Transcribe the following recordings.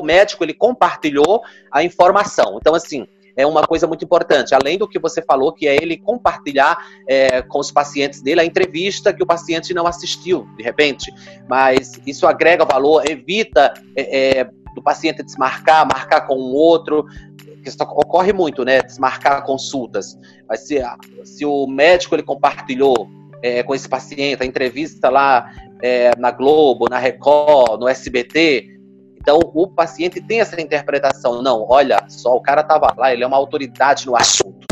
o médico ele compartilhou a informação. Então, assim, é uma coisa muito importante. Além do que você falou, que é ele compartilhar é, com os pacientes dele a entrevista que o paciente não assistiu, de repente. Mas isso agrega valor, evita é, é, do paciente desmarcar, marcar com um outro. Isso ocorre muito, né? Desmarcar consultas. Mas se, se o médico ele compartilhou é, com esse paciente a entrevista lá é, na Globo, na Record, no SBT, então, o paciente tem essa interpretação. Não, olha só, o cara estava lá, ele é uma autoridade no assunto.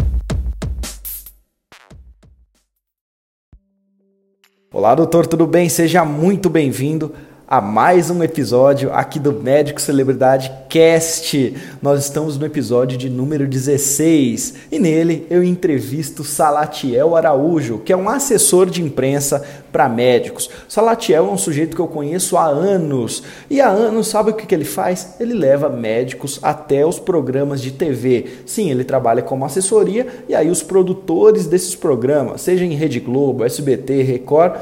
Olá, doutor, tudo bem? Seja muito bem-vindo a mais um episódio aqui do Médico Celebridade Cast. Nós estamos no episódio de número 16 e nele eu entrevisto Salatiel Araújo, que é um assessor de imprensa para médicos. Salatiel é um sujeito que eu conheço há anos e há anos, sabe o que, que ele faz? Ele leva médicos até os programas de TV. Sim, ele trabalha como assessoria e aí os produtores desses programas, seja em Rede Globo, SBT, Record,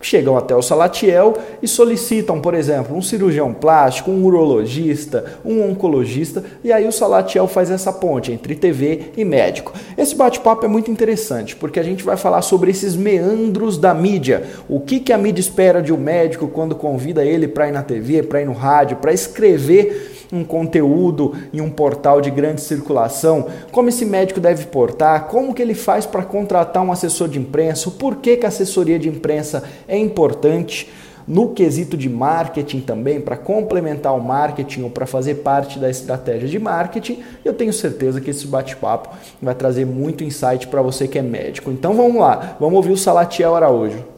chegam até o Salatiel e solicitam, por exemplo, um cirurgião plástico, um urologista, um oncologista, e aí o Salatiel faz essa ponte entre TV e médico. Esse bate-papo é muito interessante, porque a gente vai falar sobre esses meandros da mídia. O que, que a mídia espera de um médico quando convida ele para ir na TV, para ir no rádio, para escrever um conteúdo em um portal de grande circulação, como esse médico deve portar, como que ele faz para contratar um assessor de imprensa, o porquê que a assessoria de imprensa é importante? No quesito de marketing também, para complementar o marketing ou para fazer parte da estratégia de marketing, eu tenho certeza que esse bate-papo vai trazer muito insight para você que é médico. Então vamos lá, vamos ouvir o Salatiel Araújo.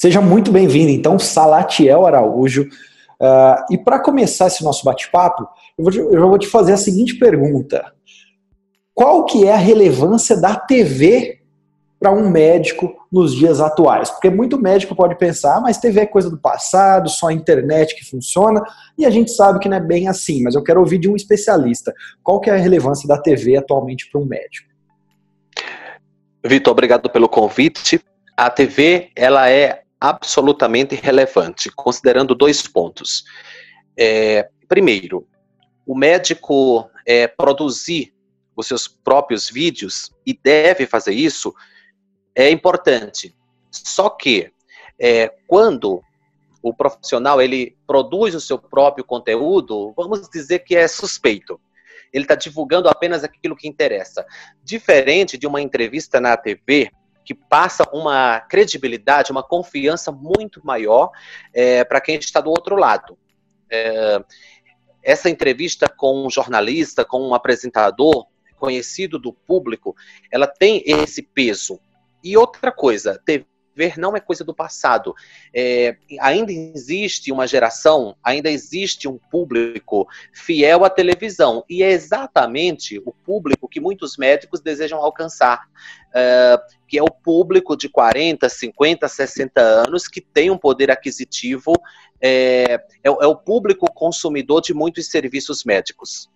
Seja muito bem-vindo, então, Salatiel Araújo. Uh, e para começar esse nosso bate-papo, eu, eu vou te fazer a seguinte pergunta. Qual que é a relevância da TV para um médico nos dias atuais? Porque muito médico pode pensar, ah, mas TV é coisa do passado, só a internet que funciona, e a gente sabe que não é bem assim, mas eu quero ouvir de um especialista. Qual que é a relevância da TV atualmente para um médico? Vitor, obrigado pelo convite. A TV, ela é absolutamente relevante, considerando dois pontos. É, primeiro, o médico é, produzir os seus próprios vídeos e deve fazer isso é importante. Só que é, quando o profissional ele produz o seu próprio conteúdo, vamos dizer que é suspeito. Ele está divulgando apenas aquilo que interessa. Diferente de uma entrevista na TV, que passa uma credibilidade, uma confiança muito maior é, para quem está do outro lado. É, essa entrevista com um jornalista, com um apresentador conhecido do público, ela tem esse peso. E outra coisa, TV não é coisa do passado. É, ainda existe uma geração, ainda existe um público fiel à televisão. E é exatamente o público que muitos médicos desejam alcançar. É, que é o público de 40, 50, 60 anos que tem um poder aquisitivo, é, é, é o público consumidor de muitos serviços médicos.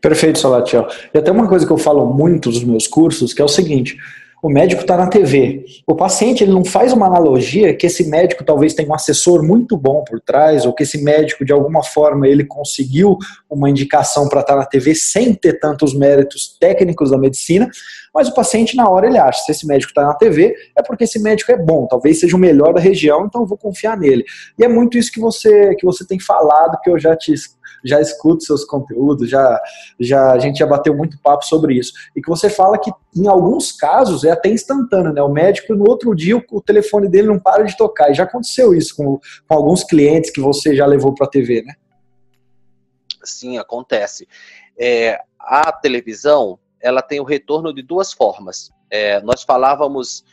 Perfeito, Salatiel. E até uma coisa que eu falo muito nos meus cursos, que é o seguinte: o médico está na TV. O paciente ele não faz uma analogia que esse médico talvez tenha um assessor muito bom por trás, ou que esse médico, de alguma forma, ele conseguiu uma indicação para estar tá na TV sem ter tantos méritos técnicos da medicina, mas o paciente, na hora, ele acha, se esse médico está na TV, é porque esse médico é bom, talvez seja o melhor da região, então eu vou confiar nele. E é muito isso que você, que você tem falado, que eu já te já escuto seus conteúdos, já, já a gente já bateu muito papo sobre isso. E que você fala que em alguns casos é até instantâneo, né? O médico no outro dia o, telefone dele não para de tocar. E já aconteceu isso com, com alguns clientes que você já levou para a TV, né? Sim, acontece. É, a televisão ela tem o retorno de duas formas. É, nós falávamos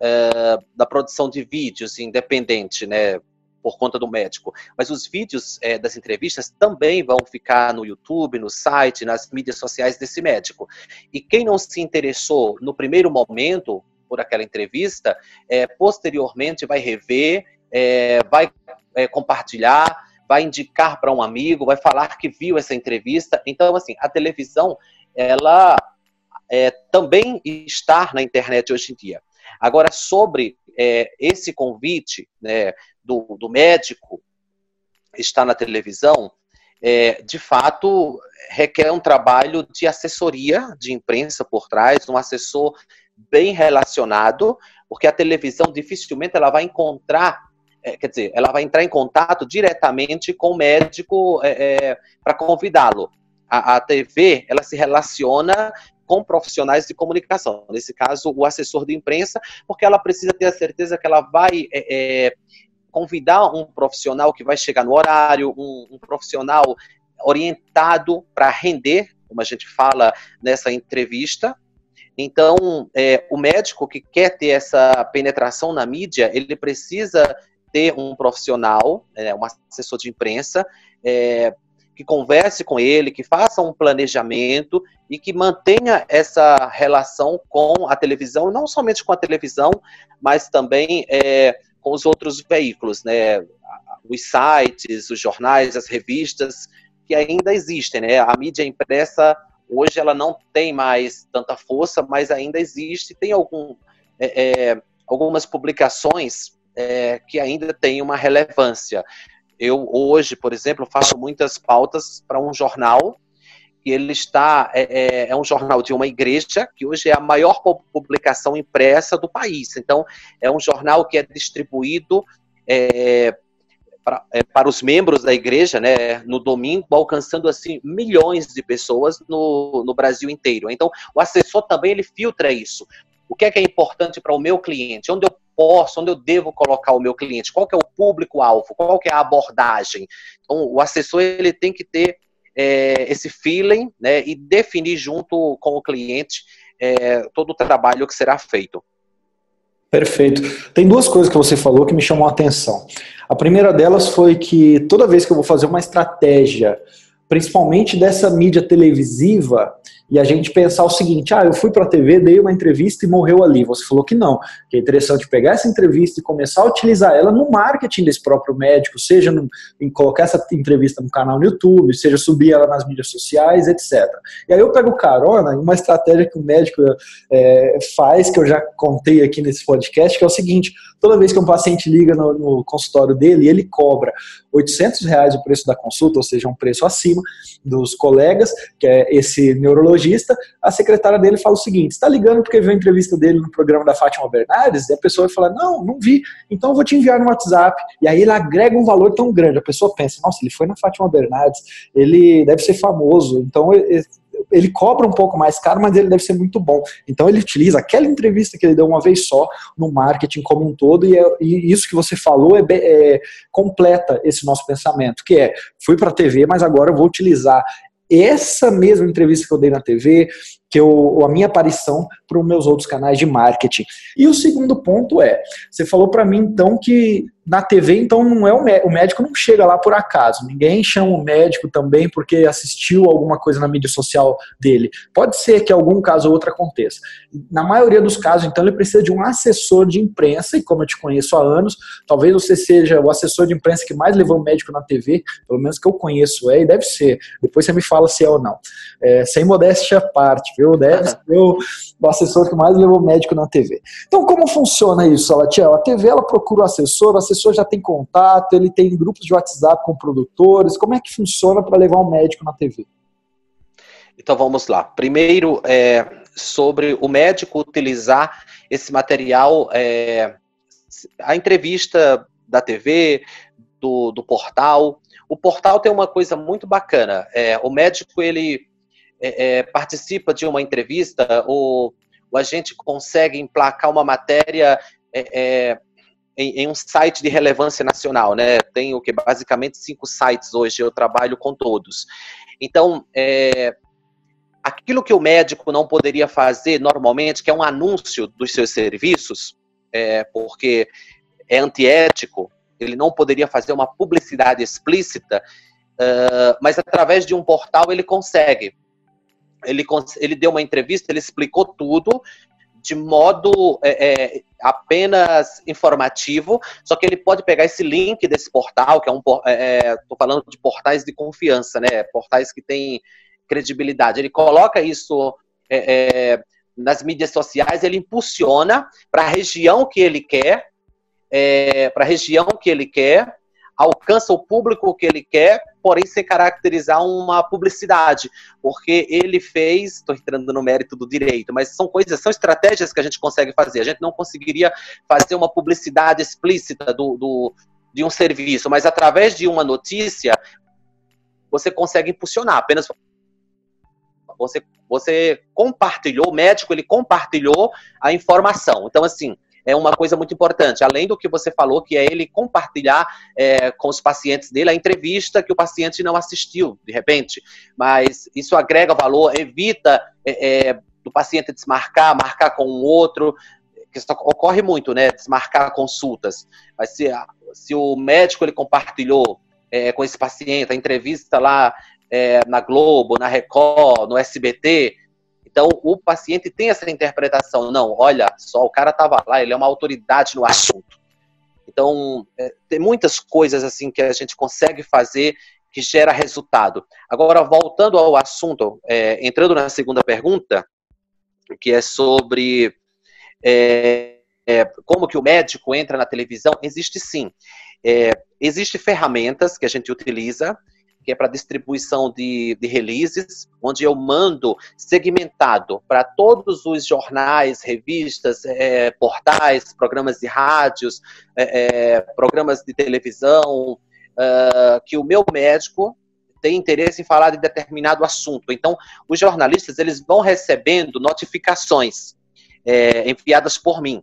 é, da produção de vídeos independente, né? por conta do médico. Mas os vídeos é, das entrevistas também vão ficar no YouTube, no site, nas mídias sociais desse médico. E quem não se interessou no primeiro momento por aquela entrevista, é, posteriormente vai rever, é, vai é, compartilhar, vai indicar para um amigo, vai falar que viu essa entrevista. Então, assim, a televisão, ela é, também está na internet hoje em dia. Agora, sobre é, esse convite né, do, do médico estar na televisão, é, de fato, requer um trabalho de assessoria de imprensa por trás, um assessor bem relacionado, porque a televisão dificilmente ela vai encontrar, é, quer dizer, ela vai entrar em contato diretamente com o médico é, é para convidá-lo. A, a TV, ela se relaciona com profissionais de comunicação, nesse caso, o assessor de imprensa, porque ela precisa ter a certeza que ela vai é, é, convidar um profissional que vai chegar no horário, um, um profissional orientado para render, como a gente fala nessa entrevista. Então, é, o médico que quer ter essa penetração na mídia, ele precisa ter um profissional, é, um assessor de imprensa, é, que converse com ele, que faça um planejamento e que mantenha essa relação com a televisão, não somente com a televisão, mas também é, com os outros veículos, né? Os sites, os jornais, as revistas que ainda existem, né? A mídia impressa hoje ela não tem mais tanta força, mas ainda existe. Tem algum, é, é, algumas publicações é, que ainda têm uma relevância. Eu hoje, por exemplo, faço muitas pautas para um jornal que ele está é, é, é, um jornal de uma igreja que hoje é a maior publicação impressa do país. Então é um jornal que é distribuído é, para, é, para os membros da igreja, né, no domingo, alcançando assim milhões de pessoas no, no Brasil inteiro. Então o assessor também ele filtra isso. O que é que é importante para o meu cliente? Onde eu posso, onde eu devo colocar o meu cliente? Qual que é o público-alvo? Qual que é a abordagem? Então, o assessor ele tem que ter é, esse feeling né, e definir junto com o cliente é, todo o trabalho que será feito. Perfeito. Tem duas coisas que você falou que me chamou a atenção. A primeira delas foi que toda vez que eu vou fazer uma estratégia, principalmente dessa mídia televisiva, e a gente pensar o seguinte: ah, eu fui para a TV, dei uma entrevista e morreu ali. Você falou que não. Que é interessante pegar essa entrevista e começar a utilizar ela no marketing desse próprio médico, seja no, em colocar essa entrevista no canal no YouTube, seja subir ela nas mídias sociais, etc. E aí eu pego carona em uma estratégia que o médico é, faz, que eu já contei aqui nesse podcast, que é o seguinte: toda vez que um paciente liga no, no consultório dele, ele cobra 800 reais o preço da consulta, ou seja, um preço acima dos colegas, que é esse neurologista, a secretária dele fala o seguinte: está ligando porque viu a entrevista dele no programa da Fátima Bernardes? E a pessoa vai falar: não, não vi, então vou te enviar no WhatsApp. E aí ele agrega um valor tão grande. A pessoa pensa: nossa, ele foi na Fátima Bernardes, ele deve ser famoso, então ele cobra um pouco mais caro, mas ele deve ser muito bom. Então ele utiliza aquela entrevista que ele deu uma vez só no marketing como um todo, e, é, e isso que você falou é, é, completa esse nosso pensamento, que é, fui para a TV, mas agora eu vou utilizar essa mesma entrevista que eu dei na TV, que eu, a minha aparição para os meus outros canais de marketing. E o segundo ponto é, você falou para mim então que na TV, então, não é o, médico, o médico não chega lá por acaso. Ninguém chama o médico também porque assistiu alguma coisa na mídia social dele. Pode ser que algum caso ou outro aconteça. Na maioria dos casos, então, ele precisa de um assessor de imprensa, e como eu te conheço há anos, talvez você seja o assessor de imprensa que mais levou o médico na TV, pelo menos que eu conheço, é, e deve ser. Depois você me fala se é ou não. É, sem modéstia à parte, viu? Deve ser o, o assessor que mais levou o médico na TV. Então, como funciona isso, Salatiel? A TV, ela procura o assessor, o assessor assessor já tem contato, ele tem grupos de WhatsApp com produtores. Como é que funciona para levar um médico na TV? Então vamos lá. Primeiro, é, sobre o médico utilizar esse material, é, a entrevista da TV, do, do, portal. O portal tem uma coisa muito bacana. É, o médico ele é, é, participa de uma entrevista, ou a gente consegue emplacar uma matéria é, é em, em, um site de relevância nacional, né? Tenho que basicamente cinco sites hoje, eu trabalho com todos. Então, é, aquilo que o médico não poderia fazer normalmente, que é um anúncio dos seus serviços, é, porque é antiético, ele não poderia fazer uma publicidade explícita, uh, mas através de um portal ele consegue. Ele, ele deu uma entrevista, ele explicou tudo, de modo é, é, apenas informativo, só que ele pode pegar esse link desse portal, que é um, estou é, é falando de portais de confiança, né, portais que têm credibilidade. Ele coloca isso é, nas mídias sociais, ele impulsiona para a região que ele quer, para a região que ele quer, alcança o público que ele quer, porém sem caracterizar uma publicidade, porque ele fez, estou entrando no mérito do direito, mas são coisas, são estratégias que a gente consegue fazer. A gente não conseguiria fazer uma publicidade explícita do, do de um serviço, mas através de uma notícia você consegue impulsionar. Apenas você, você compartilhou, o médico ele compartilhou a informação. Então, assim, é uma coisa muito importante. Além do que você falou, que é ele compartilhar é, com os pacientes dele a entrevista que o paciente não assistiu, de repente. Mas isso agrega valor, evita é, é, do paciente desmarcar, marcar com um outro, que isso ocorre muito, né? Desmarcar consultas. Mas se, se o médico ele compartilhou é, com esse paciente a entrevista lá é, na Globo, na Record, no SBT. Então, o paciente tem essa interpretação. Não, olha só, o cara estava lá, ele é uma autoridade no assunto. Então, é, tem muitas coisas assim que a gente consegue fazer que gera resultado. Agora, voltando ao assunto, é, entrando na segunda pergunta, que é sobre é, é, como que o médico entra na televisão, existe sim. É, Existem ferramentas que a gente utiliza, que é para distribuição de, de releases, onde eu mando segmentado para todos os jornais, revistas, é, portais, programas de rádios, é, é programas de televisão, uh, que o meu médico tem interesse em falar de determinado assunto. Então, os jornalistas eles vão recebendo notificações é, enviadas por mim.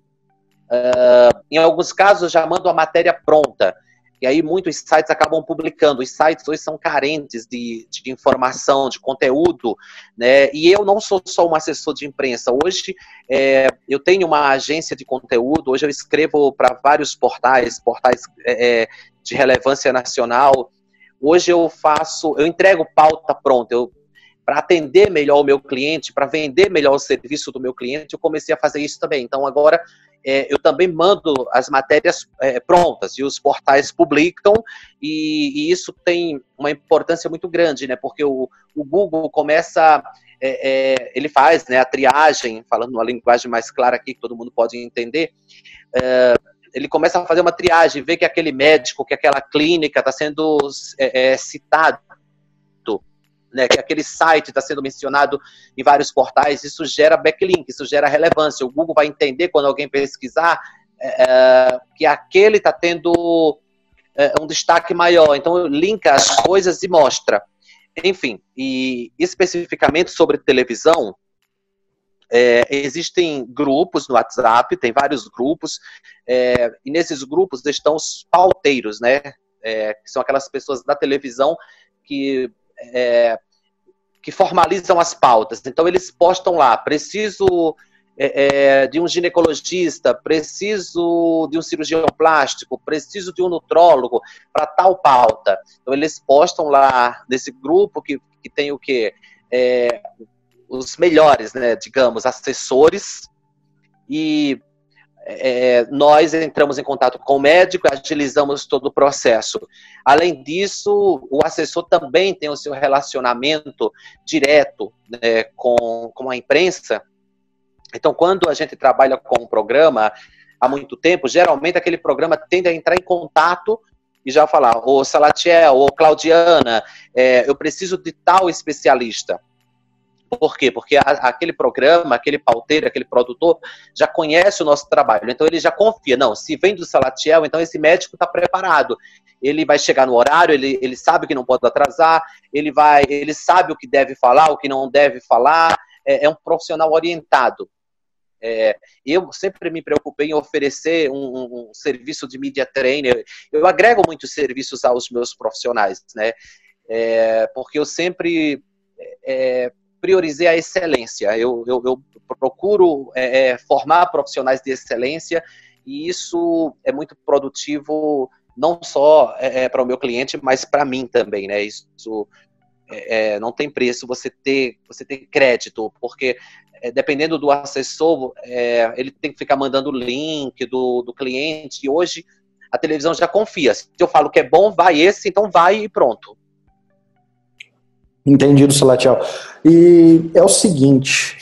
Em alguns casos, já mando a matéria pronta. E aí muitos sites acabam publicando. Os sites hoje são carentes de, de informação, de conteúdo, né? E eu não sou só um assessor de imprensa. Hoje é, eu tenho uma agência de conteúdo. Hoje eu escrevo para vários portais, portais é, é, de relevância nacional. Hoje eu faço, eu entrego pauta pronta. Eu para atender melhor o meu cliente, para vender melhor o serviço do meu cliente, eu comecei a fazer isso também. Então, agora, eu também mando as matérias é, prontas e os portais publicam, e, e, isso tem uma importância muito grande, né? Porque o, o Google começa. É, é ele faz né, a triagem, falando uma linguagem mais clara aqui que todo mundo pode entender, é, ele começa a fazer uma triagem, vê que aquele médico, que aquela clínica está sendo é, citado né, que aquele site está sendo mencionado em vários portais, isso gera backlink, isso gera relevância. O Google vai entender quando alguém pesquisar é, é que aquele está tendo é, um destaque maior. Então, linka as coisas e mostra. Enfim, e especificamente sobre televisão, é, existem grupos no WhatsApp, tem vários grupos, é, e nesses grupos estão os pauteiros, né? É, que são aquelas pessoas da televisão que é, que formalizam as pautas. Então, eles postam lá: preciso é, é, de um ginecologista, preciso de um cirurgião plástico, preciso de um nutrólogo para tal pauta. Então, eles postam lá nesse grupo que, que tem o quê? É, os melhores, né, digamos, assessores e é, nós entramos em contato com o médico e agilizamos todo o processo. Além disso, o assessor também tem o seu relacionamento direto né, com, com a imprensa. Então, quando a gente trabalha com um programa há muito tempo, geralmente aquele programa tende a entrar em contato e já falar, ô Salatiel, ô Claudiana, é, eu preciso de tal especialista. Por quê? Porque a, aquele programa, aquele pauteiro, aquele produtor já conhece o nosso trabalho, então ele já confia. Não, se vem do Salatiel, então esse médico está preparado. Ele vai chegar no horário, ele, ele sabe que não pode atrasar, ele vai, ele sabe o que deve falar, o que não deve falar. É, é um profissional orientado. É, eu sempre me preocupei em oferecer um, um, um, serviço de media trainer. Eu agrego muitos serviços aos meus profissionais, né? É, porque eu sempre é, priorizei a excelência. Eu, eu, eu procuro é, é, formar profissionais de excelência e isso é muito produtivo não só é, é para o meu cliente, mas para mim também, né? Isso é, é, não tem preço você ter você ter crédito, porque é, dependendo do assessor, ele tem que ficar mandando o link do, do cliente. E hoje a televisão já confia. Se eu falo que é bom, vai esse, então vai e pronto. Entendido, Salatiel. E é o seguinte,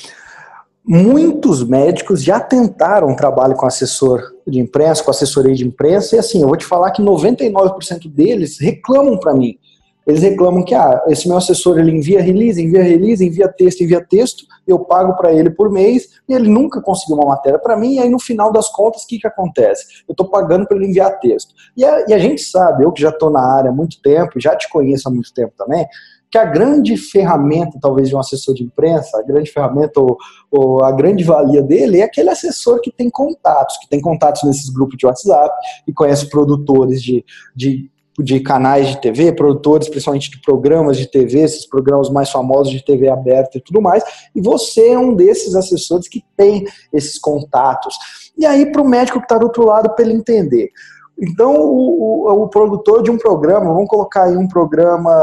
muitos médicos já tentaram trabalho com assessor de imprensa, com assessoria de imprensa, e assim, eu vou te falar que 99% deles reclamam para mim. Eles reclamam que ah, esse meu assessor ele envia release, envia release, envia texto, envia texto, eu pago para ele por mês e ele nunca conseguiu uma matéria para mim. E aí no final das contas, o que, que acontece? Eu estou pagando para ele enviar texto. E a, e a gente sabe, eu que já estou na área há muito tempo, já te conheço há muito tempo também, que a grande ferramenta, talvez, de um assessor de imprensa, a grande ferramenta ou, ou, a grande valia dele é aquele assessor que tem contatos, que tem contatos nesses grupos de WhatsApp, e conhece produtores de, de, de canais de TV, produtores principalmente de programas de TV, esses programas mais famosos de TV aberta e tudo mais, e você é um desses assessores que tem esses contatos. E aí, para o médico que está do outro lado, para ele entender então, o, o, o, produtor de um programa, vamos colocar aí um programa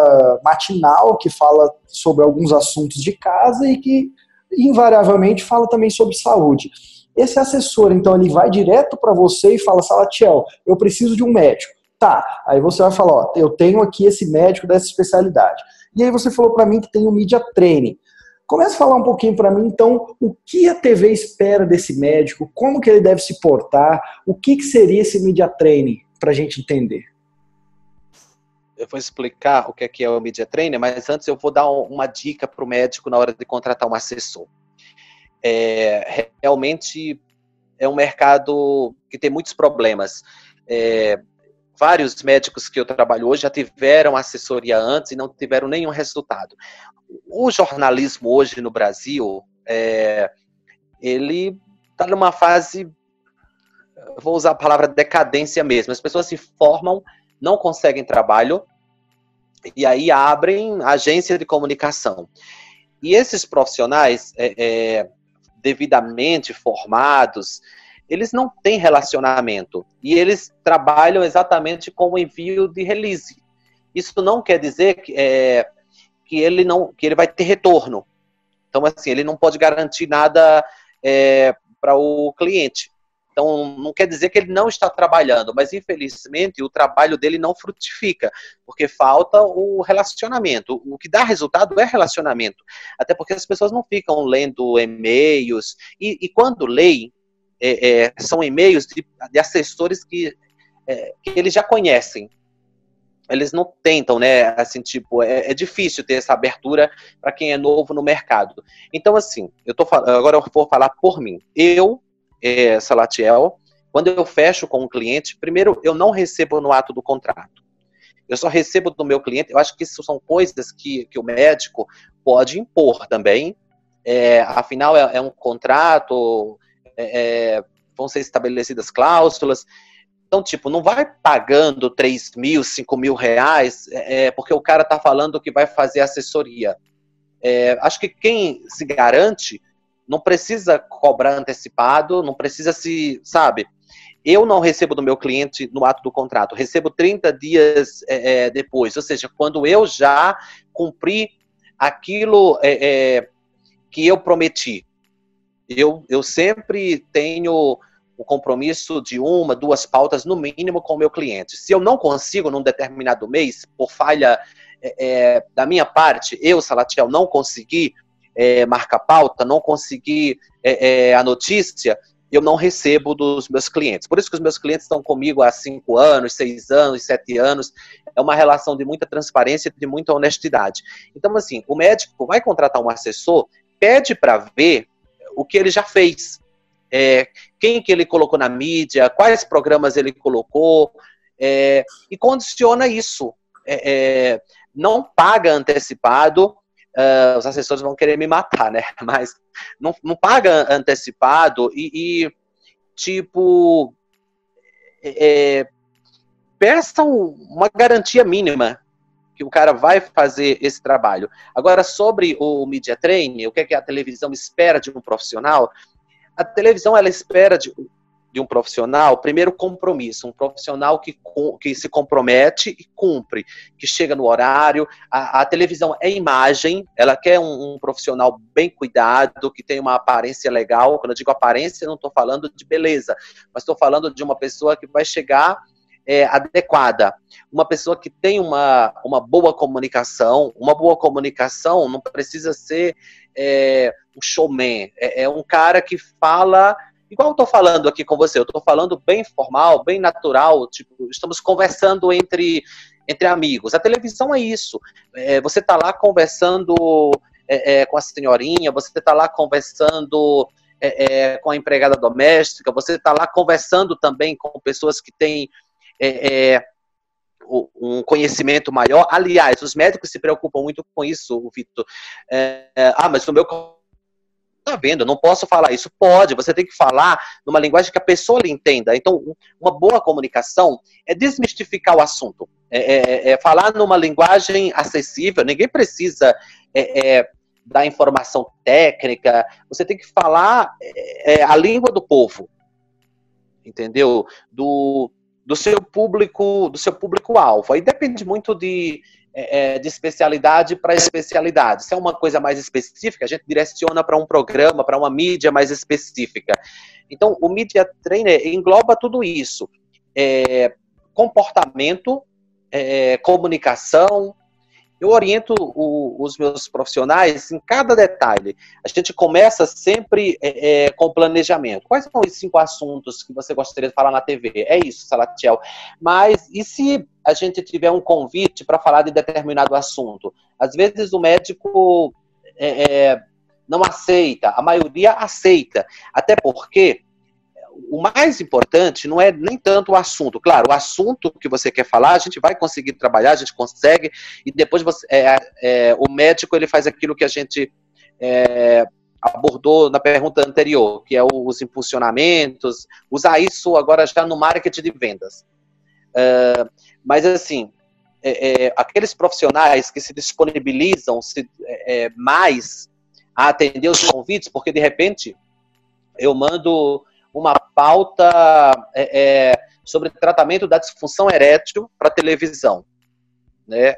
matinal que fala sobre alguns assuntos de casa e que invariavelmente fala também sobre saúde. Esse assessor, então, ele vai direto para você e fala, Salatiel, eu preciso de um médico. Tá, aí você vai falar, ó, eu tenho aqui esse médico dessa especialidade. E aí você falou para mim que tem o Media Training. Começa a falar um pouquinho para mim, então, o que a TV espera desse médico, como que ele deve se portar, o que, que seria esse media training, para a gente entender. Eu vou explicar o que é, que é o media training, mas antes eu vou dar uma dica para o médico na hora de contratar um assessor. É, realmente é um mercado que tem muitos problemas. É, vários médicos que eu trabalho hoje já tiveram assessoria antes e não tiveram nenhum resultado o jornalismo hoje no Brasil, é, ele está numa fase, vou usar a palavra decadência mesmo. As pessoas se formam, não conseguem trabalho e aí abrem agência de comunicação. E esses profissionais, é, é, devidamente formados, eles não têm relacionamento e eles trabalham exatamente com o envio de release. Isso não quer dizer que é, que ele não que ele vai ter retorno. Então, assim, ele não pode garantir nada é, para o cliente. Então, não quer dizer que ele não está trabalhando, mas infelizmente o trabalho dele não frutifica, porque falta o relacionamento. O que dá resultado é relacionamento. Até porque as pessoas não ficam lendo e-mails, e, e quando leem, é, é, são e-mails de, de assessores que, é, que eles já conhecem eles não tentam, né? Assim, tipo, é, é difícil ter essa abertura para quem é novo no mercado. Então, assim, eu tô agora eu vou falar por mim. Eu, é, Salatiel, quando eu fecho com um cliente, primeiro eu não recebo no ato do contrato. Eu só recebo do meu cliente. Eu acho que isso são coisas que, que o médico pode impor também. É, afinal, é, é, um contrato, é, é, vão ser estabelecidas cláusulas. Então, tipo, não vai pagando 3 mil, 5 mil reais, é, é, porque o cara tá falando que vai fazer assessoria. É, acho que quem se garante não precisa cobrar antecipado, não precisa se, sabe? Eu não recebo do meu cliente no ato do contrato, recebo 30 dias é, é, depois, ou seja, quando eu já cumpri aquilo que eu prometi. Eu, eu sempre tenho o compromisso de uma, duas pautas, no mínimo, com o meu cliente. Se eu não consigo, num determinado mês, por falha é, da minha parte, eu, Salatiel, não consegui é, marcar pauta, não consegui é, a notícia, eu não recebo dos meus clientes. Por isso que os meus clientes estão comigo há cinco anos, seis anos, sete anos. É uma relação de muita transparência, de muita honestidade. Então, assim, o médico vai contratar um assessor, pede para ver o que ele já fez é, quem que ele colocou na mídia, quais programas ele colocou, é, e condiciona isso. É, é não paga antecipado, uh, os assessores vão querer me matar, né? Mas não, não paga antecipado e, e tipo, é, peça uma garantia mínima que o cara vai fazer esse trabalho. Agora, sobre o media training, o que, é que a televisão espera de um profissional, a televisão ela espera de, de um profissional, primeiro compromisso, um profissional que, que se compromete e cumpre, que chega no horário. A, a televisão é imagem, ela quer um, um, profissional bem cuidado, que tem uma aparência legal. Quando eu digo aparência, não estou falando de beleza, mas estou falando de uma pessoa que vai chegar é, adequada. Uma pessoa que tem uma, uma boa comunicação. Uma boa comunicação não precisa ser é, showman, é, é um cara que fala igual eu estou falando aqui com você, eu estou falando bem formal, bem natural, tipo, estamos conversando entre, entre amigos. A televisão é isso. É, você está lá conversando é, é, com a senhorinha, você está lá conversando é, é, com a empregada doméstica, você está lá conversando também com pessoas que têm é, um conhecimento maior. Aliás, os médicos se preocupam muito com isso, Vitor. ah, mas no meu tá vendo, eu não posso falar isso. Pode, você tem que falar numa linguagem que a pessoa lhe entenda. Então, uma boa comunicação é desmistificar o assunto. É, é, é falar numa linguagem acessível, ninguém precisa é, é dar informação técnica, você tem que falar é, é, a língua do povo, entendeu? Do, do seu público, do seu público-alvo. Aí depende muito de é, é, de especialidade para especialidade. Se é uma coisa mais específica, a gente direciona para um programa, para uma mídia mais específica. Então, o Media Trainer engloba tudo isso. É, comportamento, é, comunicação, eu oriento o, os meus profissionais em cada detalhe. A gente começa sempre é, é, com planejamento. Quais são os cinco assuntos que você gostaria de falar na TV? É isso, Salatiel. Mas e se a gente tiver um convite para falar de determinado assunto? Às vezes o médico é, é não aceita, a maioria aceita. Até porque o mais importante não é nem tanto o assunto. Claro, o assunto que você quer falar, a gente vai conseguir trabalhar, a gente consegue, e depois você, é, é, o médico ele faz aquilo que a gente é, abordou na pergunta anterior, que é os impulsionamentos, usar isso agora já no marketing de vendas. Uh, mas assim, é, é, aqueles profissionais que se disponibilizam se, mais a atender os convites, porque de repente eu mando uma pauta é, é, sobre tratamento da disfunção erétil para televisão, né?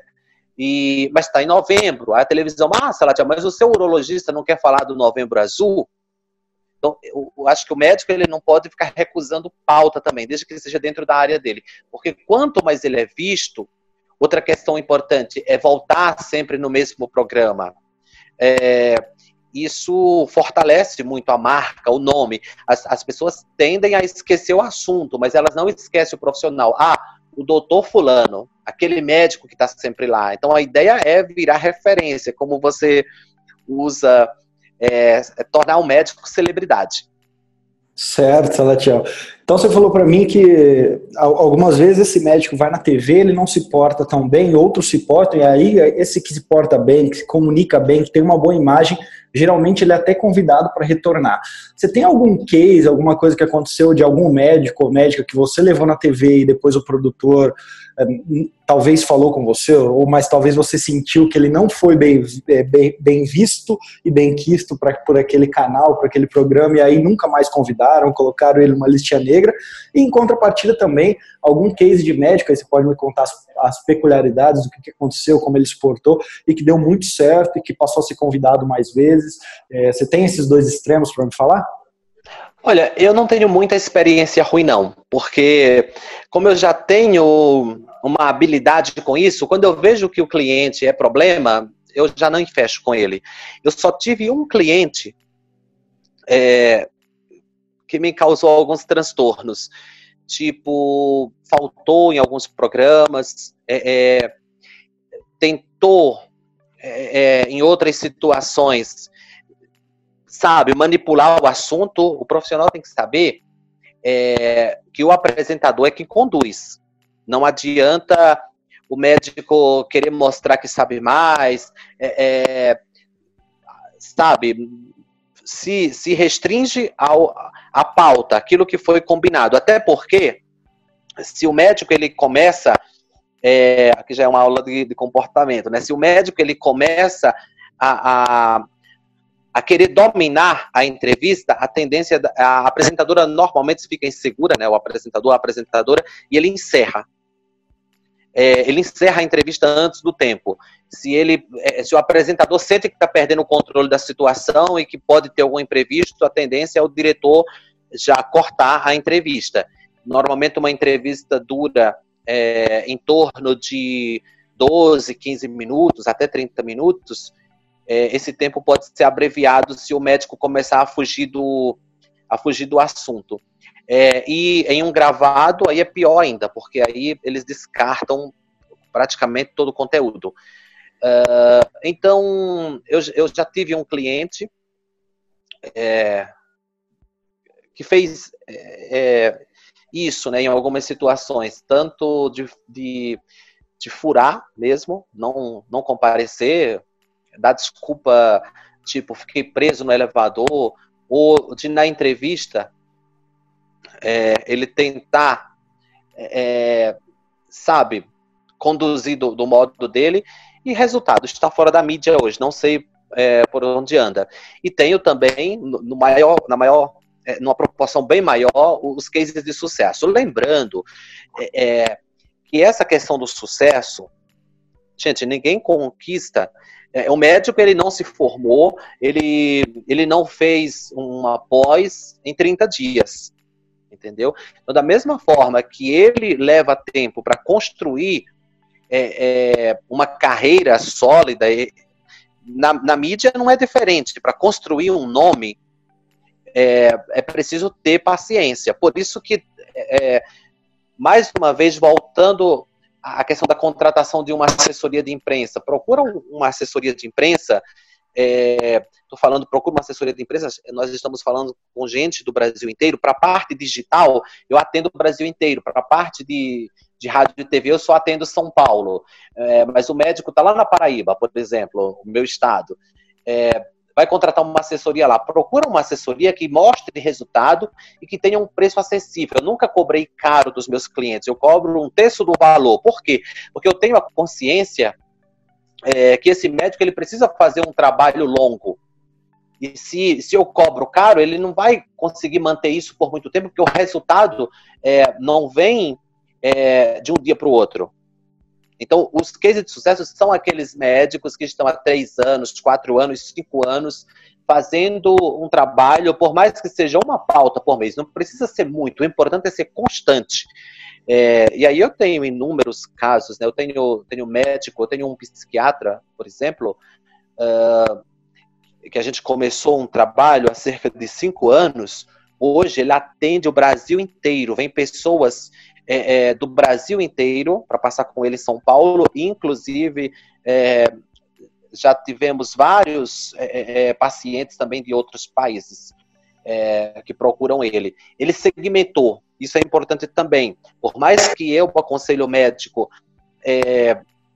E, mas está em novembro, aí a televisão, ah, Salatia, mas o seu urologista não quer falar do novembro azul? Então, eu, acho que o médico ele não pode ficar recusando pauta também, desde que seja dentro da área dele. Porque quanto mais ele é visto, outra questão importante é voltar sempre no mesmo programa. É, isso fortalece muito a marca, o nome. As, as pessoas tendem a esquecer o assunto, mas elas não esquecem o profissional. Ah, o doutor fulano, aquele médico que está sempre lá. Então a ideia é virar referência, como você usa, é, é tornar o médico celebridade. Certo, Salatiel. Então você falou para mim que algumas vezes esse médico vai na TV, ele não se porta tão bem, outros se portam, e aí esse que se porta bem, que se comunica bem, que tem uma boa imagem, geralmente ele é até convidado para retornar. Você tem algum case, alguma coisa que aconteceu de algum médico ou médica que você levou na TV e depois o produtor é, talvez falou com você, ou mas talvez você sentiu que ele não foi bem, é, bem, bem visto e bem quisto pra, por aquele canal, por aquele programa, e aí nunca mais convidaram, colocaram ele numa listinha negra. E em contrapartida também, algum case de médico, aí você pode me contar as, as peculiaridades do que, que aconteceu, como ele se portou, e que deu muito certo e que passou a ser convidado mais vezes. É, você tem esses dois extremos para me falar? Olha, eu não tenho muita experiência ruim, não, porque como eu já tenho uma habilidade com isso, quando eu vejo que o cliente é problema, eu já não fecho com ele. Eu só tive um cliente é, que me causou alguns transtornos, tipo, faltou em alguns programas, é, é, tentou é, é, em outras situações sabe manipular o assunto, o profissional tem que saber é, que o apresentador é quem conduz. Não adianta o médico querer mostrar que sabe mais, é, é, sabe, se, se restringe ao, a pauta, aquilo que foi combinado. Até porque, se o médico ele começa, é, aqui já é uma aula de, de comportamento, né? Se o médico ele começa a, a a querer dominar a entrevista, a tendência, a apresentadora normalmente fica insegura, né, o apresentador, a apresentadora, e ele encerra. É, ele encerra a entrevista antes do tempo. Se ele, é, se o apresentador sente que está perdendo o controle da situação e que pode ter algum imprevisto, a tendência é o diretor já cortar a entrevista. Normalmente uma entrevista dura é, em torno de 12, 15 minutos, até 30 minutos, é, esse tempo pode ser abreviado se o médico começar a fugir do, a fugir do assunto. É, e em um gravado, aí é pior ainda, porque aí eles descartam praticamente todo o conteúdo. Uh, então, eu, eu já tive um cliente é, que fez é, é, isso né, em algumas situações, tanto de, de, de, furar mesmo, não, não comparecer, dar desculpa, tipo, fiquei preso no elevador, ou de na entrevista é, ele tentar, é, sabe, conduzir do, do, modo dele, e resultado, está fora da mídia hoje, não sei é, por onde anda. E tenho também, no maior, na maior é, numa proporção bem maior, os cases de sucesso. Lembrando é, é, que essa questão do sucesso, gente, ninguém conquista. É, o médico ele não se formou, ele, ele não fez uma pós em 30 dias. Entendeu? Então, da mesma forma que ele leva tempo para construir é, é, uma carreira sólida, na, na mídia não é diferente. Para construir um nome, é, é preciso ter paciência. Por isso que, é, mais uma vez, voltando à questão da contratação de uma assessoria de imprensa, procura uma assessoria de imprensa. Estou é, falando, procura uma assessoria de imprensa. Nós estamos falando com gente do Brasil inteiro. Para a parte digital, eu atendo o Brasil inteiro. Para a parte de, de rádio e TV, eu só atendo São Paulo. É, mas o médico está lá na Paraíba, por exemplo, o meu estado. É, vai contratar uma assessoria lá. Procura uma assessoria que mostre resultado e que tenha um preço acessível. Eu nunca cobrei caro dos meus clientes, eu cobro um terço do valor. Por quê? Porque eu tenho a consciência é, que esse médico ele precisa fazer um trabalho longo. E se, se eu cobro caro, ele não vai conseguir manter isso por muito tempo, porque o resultado é, não vem é, de um dia para o outro. Então, os cases de sucesso são aqueles médicos que estão há três anos, quatro anos, cinco anos, fazendo um trabalho, por mais que seja uma pauta por mês, não precisa ser muito, o importante é ser constante. É, e aí eu tenho inúmeros casos, né? Eu tenho, tenho médico, eu tenho um psiquiatra, por exemplo, uh, que a gente começou um trabalho há cerca de cinco anos. Hoje ele atende o Brasil inteiro. Vem pessoas é, é, do Brasil inteiro para passar com ele em São Paulo, inclusive é, já tivemos vários é, é, pacientes também de outros países que procuram ele. Ele segmentou, isso é importante também. Por mais que eu, aconselho médico,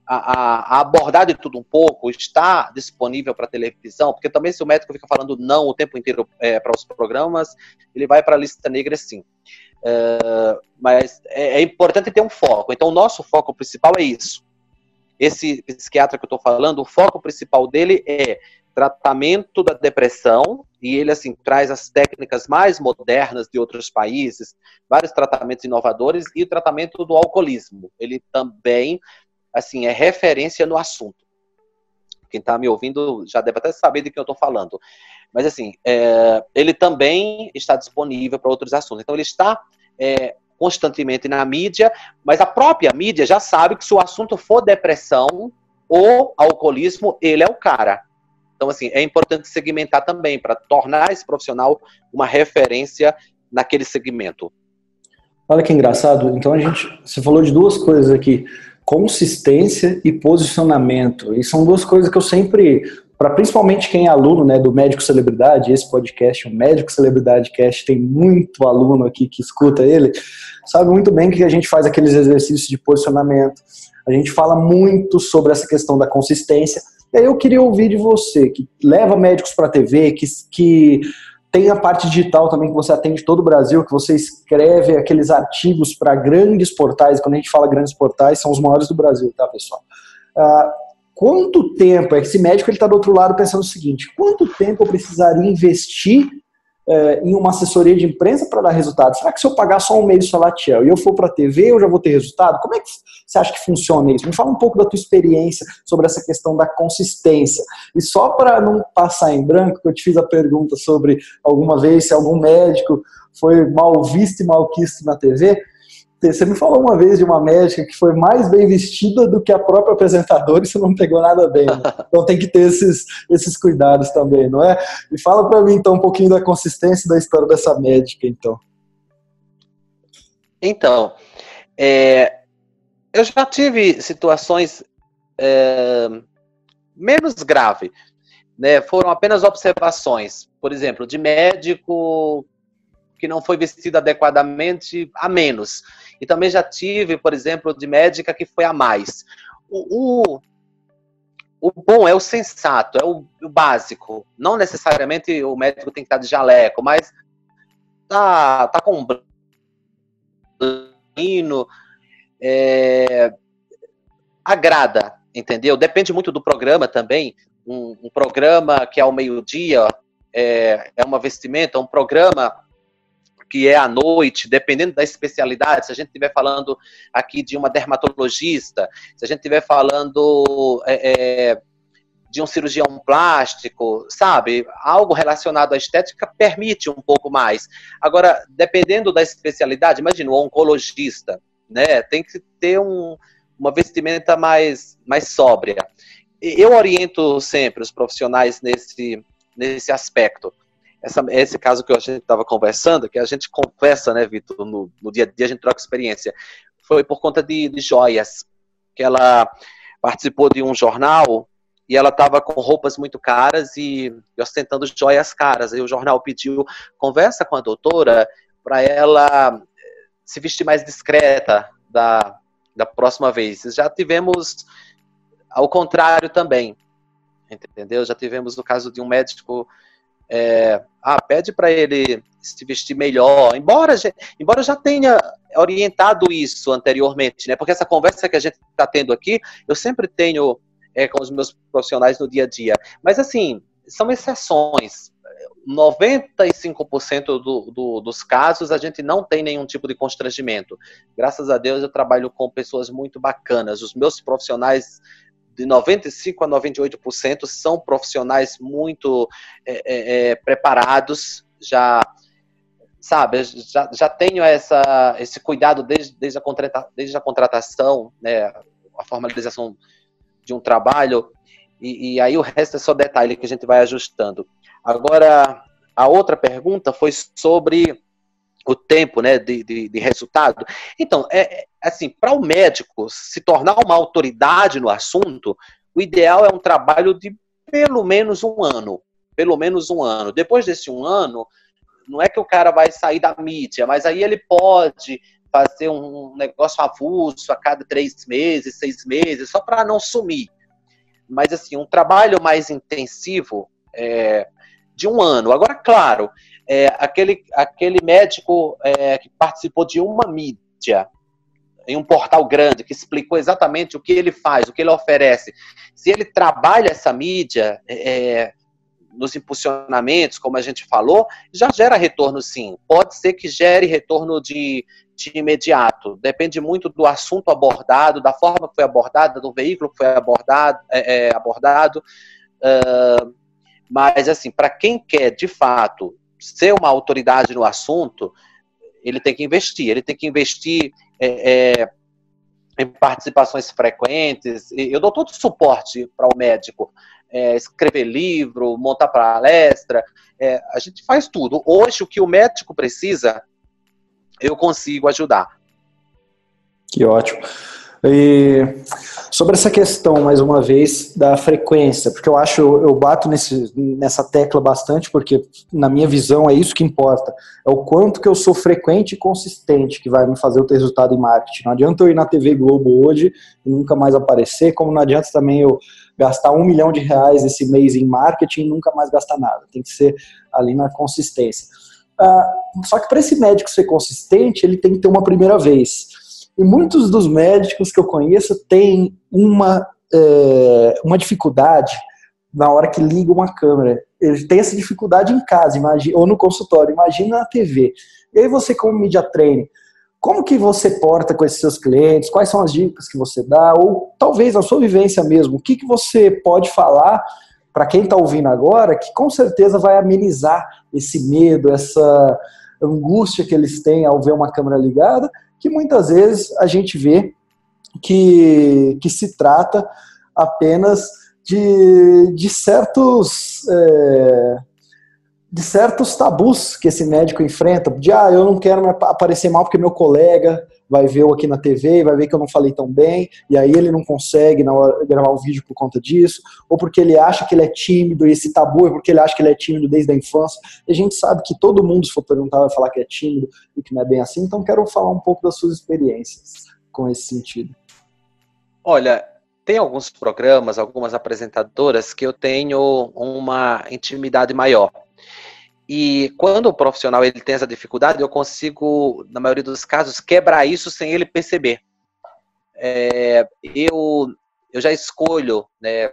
a, a, abordar de tudo um pouco, está disponível para televisão, porque também se o médico fica falando não o tempo inteiro para os programas, ele vai para a lista negra sim. Uh, mas é, é, importante ter um foco. Então, o nosso foco principal é isso. Esse psiquiatra que eu estou falando, o foco principal dele é tratamento da depressão, e ele, assim, traz as técnicas mais modernas de outros países, vários tratamentos inovadores, e o tratamento do alcoolismo. Ele também, assim, é referência no assunto. Quem está me ouvindo já deve até saber de que eu estou falando. Mas, assim, é, ele também está disponível para outros assuntos. Então, ele está é, constantemente na mídia, mas a própria mídia já sabe que se o assunto for depressão ou alcoolismo, ele é o cara. Então, assim, é importante segmentar também para tornar esse profissional uma referência naquele segmento. Olha que engraçado. Então, a gente, você falou de duas coisas aqui consistência e posicionamento. E são duas coisas que eu sempre, para principalmente quem é aluno né, do Médico Celebridade, esse podcast, o Médico Celebridade Cast, tem muito aluno aqui que escuta ele, sabe muito bem que a gente faz aqueles exercícios de posicionamento. A gente fala muito sobre essa questão da consistência. E aí eu queria ouvir de você, que leva médicos para a TV, que, que tem a parte digital também que você atende todo o Brasil, que você escreve aqueles artigos para grandes portais. Quando a gente fala grandes portais, são os maiores do Brasil, tá, pessoal? Uh, quanto tempo, é que esse médico está do outro lado pensando o seguinte, quanto tempo eu precisaria investir é, em uma assessoria de imprensa para dar resultado? Será que se eu pagar só um mês Salatiel e eu for para a TV, eu já vou ter resultado? Como é que você acha que funciona isso? Me fala um pouco da tua experiência sobre essa questão da consistência. E só para não passar em branco, que eu te fiz a pergunta sobre alguma vez se algum médico foi mal visto e mal quisto na TV, você me falou uma vez de uma médica que foi mais bem vestida do que a própria apresentadora e você não pegou nada bem. Né? Então tem que ter esses, esses cuidados também, não é? E fala para mim então um pouquinho da consistência da história dessa médica, então. Então, é, eu já tive situações é, menos graves, né? Foram apenas observações, por exemplo, de médico que não foi vestido adequadamente a menos. E também já tive, por exemplo, de médica que foi a mais. O, o, o bom é o sensato, é o, o, básico. Não necessariamente o médico tem que estar de jaleco, mas tá, tá com um é, agrada, entendeu? Depende muito do programa também. Um, um programa que é ao meio-dia é, é uma vestimenta, um programa que é à noite, dependendo da especialidade, se a gente estiver falando aqui de uma dermatologista, se a gente estiver falando é, é, de um cirurgião plástico, sabe? Algo relacionado à estética permite um pouco mais. Agora, dependendo da especialidade, imagina, o oncologista, né? Tem que ter um, uma vestimenta mais, mais sóbria. Eu oriento sempre os profissionais nesse, nesse aspecto essa, esse caso que a gente estava conversando, que a gente conversa, né, Vitor, no, no, dia a dia a gente troca experiência, foi por conta de, de joias, que ela participou de um jornal e ela estava com roupas muito caras e, e ostentando joias caras. Aí o jornal pediu, conversa com a doutora para ela eh, se vestir mais discreta da, da próxima vez. Já tivemos ao contrário também, entendeu? Já tivemos o caso de um médico é, ah, pede para ele se vestir melhor, embora, embora já tenha orientado isso anteriormente, né? Porque essa conversa que a gente está tendo aqui, eu sempre tenho é, com os meus profissionais no dia a dia. Mas assim, são exceções. 95% do, do, dos casos a gente não tem nenhum tipo de constrangimento. Graças a Deus eu trabalho com pessoas muito bacanas. Os meus profissionais de 95% a 98% são profissionais muito é, é, é, preparados, já sabe, já, já tenho essa, esse cuidado desde, desde, a, contrata, desde a contratação, né, a formalização de um trabalho, e, e aí o resto é só detalhe que a gente vai ajustando. Agora, a outra pergunta foi sobre o tempo né, de, de, de resultado. Então, é, é assim, para o médico se tornar uma autoridade no assunto, o ideal é um trabalho de pelo menos um ano. Pelo menos um ano. Depois desse um ano, não é que o cara vai sair da mídia, mas aí ele pode fazer um negócio avulso a cada três meses, seis meses, só para não sumir. Mas, assim, um trabalho mais intensivo é, de um ano. Agora, claro, é, aquele, aquele médico é, que participou de uma mídia, em um portal grande, que explicou exatamente o que ele faz, o que ele oferece. Se ele trabalha essa mídia é, nos impulsionamentos, como a gente falou, já gera retorno sim. Pode ser que gere retorno de, de imediato. Depende muito do assunto abordado, da forma que foi abordada, do veículo que foi abordado. É, é, abordado. Uh, mas, assim, para quem quer, de fato, ser uma autoridade no assunto, ele tem que investir. Ele tem que investir é, é, em participações frequentes. Eu dou todo o suporte para o médico. É, escrever livro, montar palestra, é, a gente faz tudo. Hoje, o que o médico precisa, eu consigo ajudar. Que ótimo. E sobre essa questão, mais uma vez, da frequência, porque eu acho, eu bato nesse, nessa tecla bastante, porque na minha visão é isso que importa. É o quanto que eu sou frequente e consistente que vai me fazer eu ter resultado em marketing. Não adianta eu ir na TV Globo hoje e nunca mais aparecer, como não adianta também eu gastar um milhão de reais esse mês em marketing e nunca mais gastar nada. Tem que ser ali na consistência. Ah, só que para esse médico ser consistente, ele tem que ter uma primeira vez. E muitos dos médicos que eu conheço têm uma, é, uma dificuldade na hora que liga uma câmera. Eles têm essa dificuldade em casa, imagine, ou no consultório, imagina na TV. E aí você, como media trainer, como que você porta com esses seus clientes? Quais são as dicas que você dá? Ou talvez na sua vivência mesmo, o que, que você pode falar para quem está ouvindo agora que com certeza vai amenizar esse medo, essa angústia que eles têm ao ver uma câmera ligada que muitas vezes a gente vê que, que se trata apenas de, de certos. É, de certos tabus que esse médico enfrenta, de ah, eu não quero aparecer mal porque meu colega vai ver eu aqui na TV e vai ver que eu não falei tão bem, e aí ele não consegue na hora gravar o vídeo por conta disso, ou porque ele acha que ele é tímido, e esse tabu é porque ele acha que ele é tímido desde a infância. E a gente sabe que todo mundo, se for perguntar, vai falar que é tímido e que não é bem assim, então quero falar um pouco das suas experiências com esse sentido. Olha, tem alguns programas, algumas apresentadoras que eu tenho uma intimidade maior. E quando o profissional ele tem essa dificuldade, eu consigo, na maioria dos casos, quebrar isso sem ele perceber. É, eu, eu já escolho, né,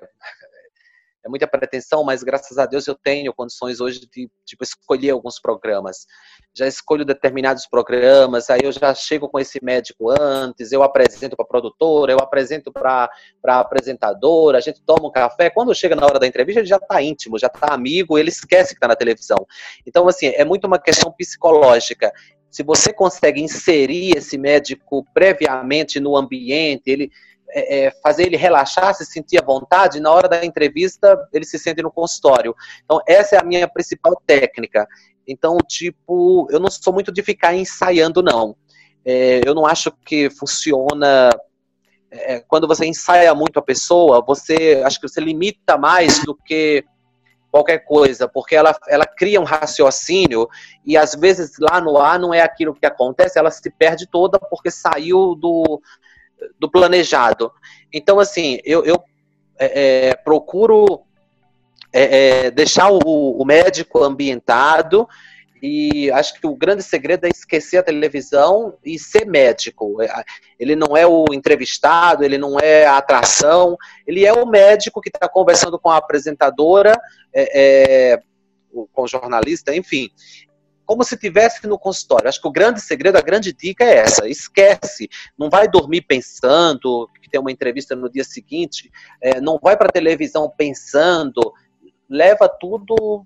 é muita pretensão, mas graças a Deus eu tenho condições hoje de tipo, escolher alguns programas. Já escolho determinados programas, aí eu já chego com esse médico antes, eu apresento para a produtora, eu apresento para a apresentadora, a gente toma um café. Quando chega na hora da entrevista, ele já está íntimo, já está amigo, ele esquece que está na televisão. Então, assim, é muito uma questão psicológica se você consegue inserir esse médico previamente no ambiente, ele é, é, fazer ele relaxar, se sentir à vontade, na hora da entrevista ele se sente no consultório. Então, essa é a minha principal técnica. Então, tipo, eu não sou muito de ficar ensaiando, não. É, eu não acho que funciona. É, quando você ensaia muito a pessoa, você acho que você limita mais do que qualquer coisa, porque ela, ela cria um raciocínio e às vezes lá no ar não é aquilo que acontece, ela se perde toda porque saiu do, do planejado. Então, assim, eu, eu é, é, procuro é, é, deixar o, o, médico ambientado e acho que o grande segredo é esquecer a televisão e ser médico. É, ele não é o entrevistado, ele não é a atração, ele é o médico que está conversando com a apresentadora, é, com o jornalista, enfim como se tivesse no consultório. Acho que o grande segredo, a grande dica é essa: esquece, não vai dormir pensando que tem uma entrevista no dia seguinte, é, não vai para televisão pensando, leva tudo